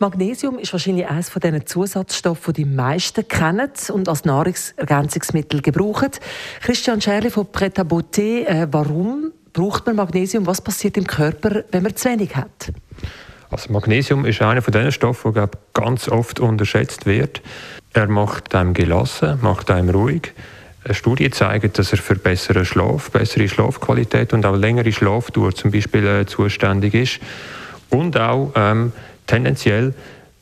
Magnesium ist wahrscheinlich eines von diesen Zusatzstoffen, die die meisten kennen und als Nahrungsergänzungsmittel gebrauchen. Christian Scherli von Pret à Beauté, äh, warum braucht man Magnesium? Was passiert im Körper, wenn man zu wenig hat? Also Magnesium ist einer von den Stoffen, der ganz oft unterschätzt wird. Er macht einem gelassen, macht einem ruhig. Eine Studie zeigt, dass er für besseren Schlaf, bessere Schlafqualität und auch längere Schlafdauer zum Beispiel äh, zuständig ist. Und auch ähm, tendenziell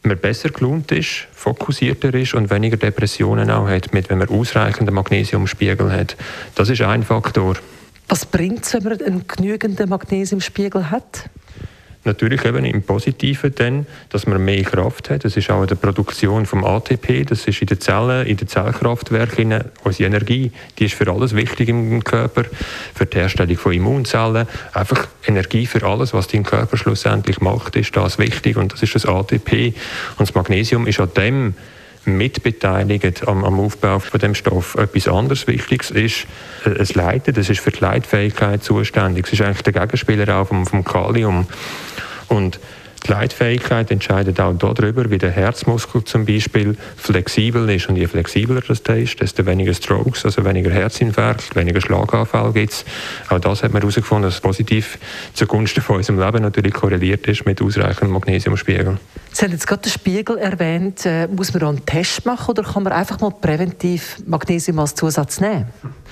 man besser gelohnt ist, fokussierter ist und weniger Depressionen auch hat, mit, wenn man ausreichenden Magnesiumspiegel hat. Das ist ein Faktor. Was bringt es, wenn man einen genügenden Magnesiumspiegel hat? Natürlich eben im Positiven dann, dass man mehr Kraft hat. Das ist auch in der Produktion vom ATP, das ist in den Zellen, in den Zellkraftwerken. Unsere Energie, die ist für alles wichtig im Körper, für die Herstellung von Immunzellen. Einfach Energie für alles, was dein Körper schlussendlich macht, ist das wichtig und das ist das ATP. Und das Magnesium ist an dem mitbeteiligt am, am, Aufbau von dem Stoff. Etwas anderes Wichtiges ist äh, das Leiten. Das ist für die Leitfähigkeit zuständig. Das ist eigentlich der Gegenspieler auch vom, vom Kalium. Und die Leitfähigkeit entscheidet auch darüber, wie der Herzmuskel zum Beispiel flexibel ist. Und je flexibler das ist, desto weniger Strokes, also weniger Herzinfarkt, weniger Schlaganfall gibt es. Auch das hat man herausgefunden, dass positiv zugunsten von unserem Leben natürlich korreliert ist mit ausreichendem Magnesiumspiegel. Sie haben jetzt gerade den Spiegel erwähnt. Äh, muss man da einen Test machen oder kann man einfach mal präventiv Magnesium als Zusatz nehmen?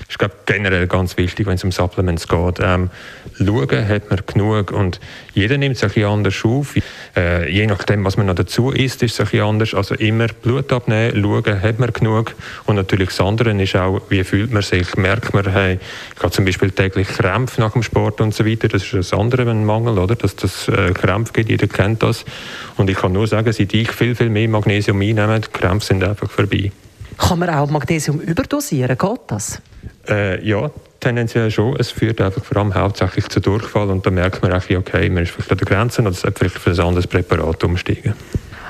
Das ist glaube, generell ganz wichtig, wenn es um Supplements geht. Ähm, schauen, hat man genug und jeder nimmt es ein bisschen anders auf. Äh, je nachdem, was man noch dazu isst, ist es ein bisschen anders. Also immer Blut abnehmen, schauen, hat man genug. Und natürlich das andere ist auch, wie fühlt man sich? Merkt man, hey, ich habe zum Beispiel täglich Krämpfe nach dem Sport und so weiter. Das ist das andere, ein Mangel, oder? Dass das äh, Krämpfe gibt, jeder kennt das. Und ich kann nur sagen, seit ich viel, viel mehr Magnesium einnehme, die Krämpfe sind einfach vorbei. Kann man auch Magnesium überdosieren? Geht das? Äh, ja, tendenziell schon. Es führt einfach vor allem hauptsächlich zu Durchfall und da merkt man eigentlich, okay, man ist vielleicht an der Grenze oder sollte vielleicht für ein anderes Präparat umsteigen.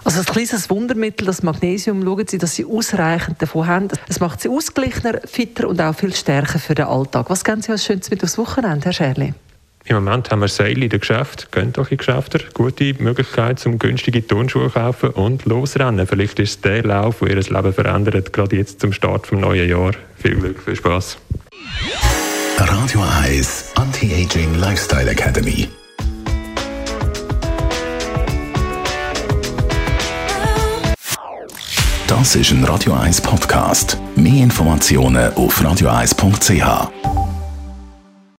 Also ein kleines Wundermittel, das Magnesium, schauen Sie, dass Sie ausreichend davon haben. Es macht Sie ausgeglichener, fitter und auch viel stärker für den Alltag. Was geben Sie als Schönes mit aufs Wochenende, Herr Scherli? Im Moment haben wir Seile in den Geschäften. Geht doch in Geschäfte. Gute Möglichkeit, um günstige Turnschuhe zu kaufen und losrennen. Vielleicht ist es der Lauf, der ihr Leben verändert, gerade jetzt zum Start des neuen Jahres. Viel Glück, viel Spaß. Radio 1 Anti-Aging Lifestyle Academy. Das ist ein Radio 1 Podcast. Mehr Informationen auf radio1.ch.